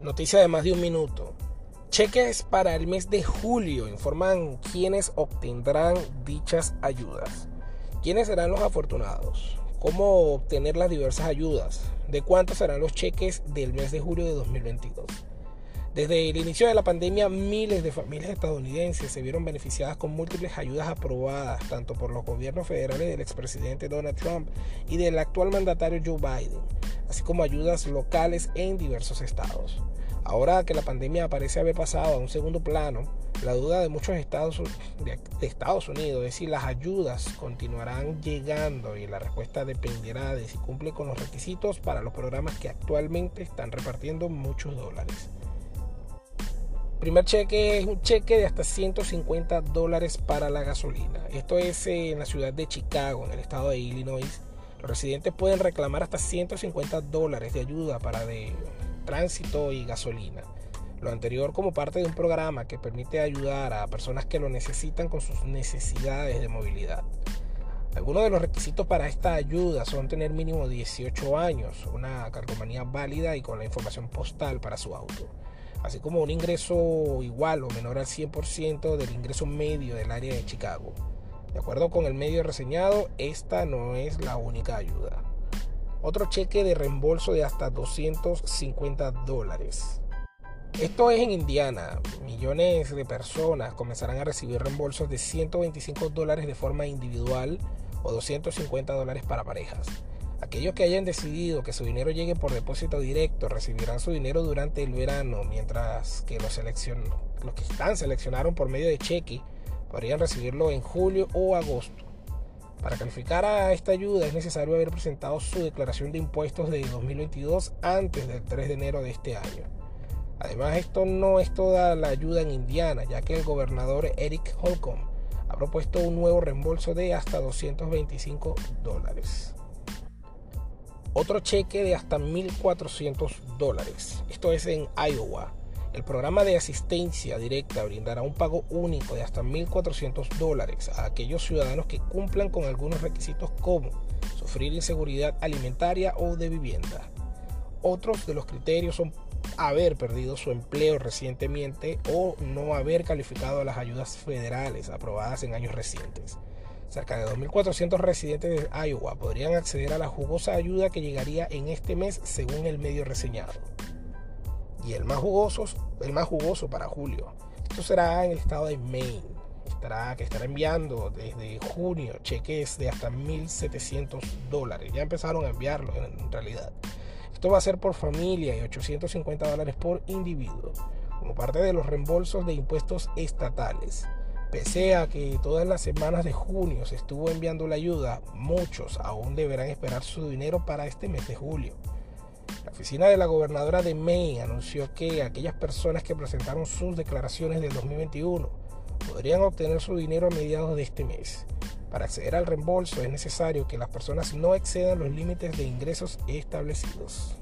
Noticia de más de un minuto. Cheques para el mes de julio informan quiénes obtendrán dichas ayudas. ¿Quiénes serán los afortunados? ¿Cómo obtener las diversas ayudas? ¿De cuántos serán los cheques del mes de julio de 2022? Desde el inicio de la pandemia, miles de familias estadounidenses se vieron beneficiadas con múltiples ayudas aprobadas tanto por los gobiernos federales del expresidente Donald Trump y del actual mandatario Joe Biden, así como ayudas locales en diversos estados. Ahora que la pandemia parece haber pasado a un segundo plano, la duda de muchos estados de, Estados Unidos es si las ayudas continuarán llegando y la respuesta dependerá de si cumple con los requisitos para los programas que actualmente están repartiendo muchos dólares. Primer cheque es un cheque de hasta 150 dólares para la gasolina. Esto es en la ciudad de Chicago, en el estado de Illinois. Los residentes pueden reclamar hasta 150 dólares de ayuda para de tránsito y gasolina. Lo anterior como parte de un programa que permite ayudar a personas que lo necesitan con sus necesidades de movilidad. Algunos de los requisitos para esta ayuda son tener mínimo 18 años, una cargomanía válida y con la información postal para su auto, así como un ingreso igual o menor al 100% del ingreso medio del área de Chicago. De acuerdo con el medio reseñado, esta no es la única ayuda otro cheque de reembolso de hasta 250 dólares. Esto es en Indiana. Millones de personas comenzarán a recibir reembolsos de 125 dólares de forma individual o 250 dólares para parejas. Aquellos que hayan decidido que su dinero llegue por depósito directo recibirán su dinero durante el verano, mientras que los, los que están seleccionaron por medio de cheque podrían recibirlo en julio o agosto. Para calificar a esta ayuda es necesario haber presentado su declaración de impuestos de 2022 antes del 3 de enero de este año. Además, esto no es toda la ayuda en Indiana, ya que el gobernador Eric Holcomb ha propuesto un nuevo reembolso de hasta 225 dólares. Otro cheque de hasta 1.400 dólares. Esto es en Iowa. El programa de asistencia directa brindará un pago único de hasta 1.400 dólares a aquellos ciudadanos que cumplan con algunos requisitos como sufrir inseguridad alimentaria o de vivienda. Otros de los criterios son haber perdido su empleo recientemente o no haber calificado a las ayudas federales aprobadas en años recientes. Cerca de 2.400 residentes de Iowa podrían acceder a la jugosa ayuda que llegaría en este mes según el medio reseñado y el más jugoso, el más jugoso para julio. Esto será en el estado de Maine. Estará, que estará enviando desde junio cheques de hasta 1.700 dólares. Ya empezaron a enviarlo en realidad. Esto va a ser por familia y 850 dólares por individuo, como parte de los reembolsos de impuestos estatales. Pese a que todas las semanas de junio se estuvo enviando la ayuda, muchos aún deberán esperar su dinero para este mes de julio. La oficina de la gobernadora de Maine anunció que aquellas personas que presentaron sus declaraciones del 2021 podrían obtener su dinero a mediados de este mes. Para acceder al reembolso es necesario que las personas no excedan los límites de ingresos establecidos.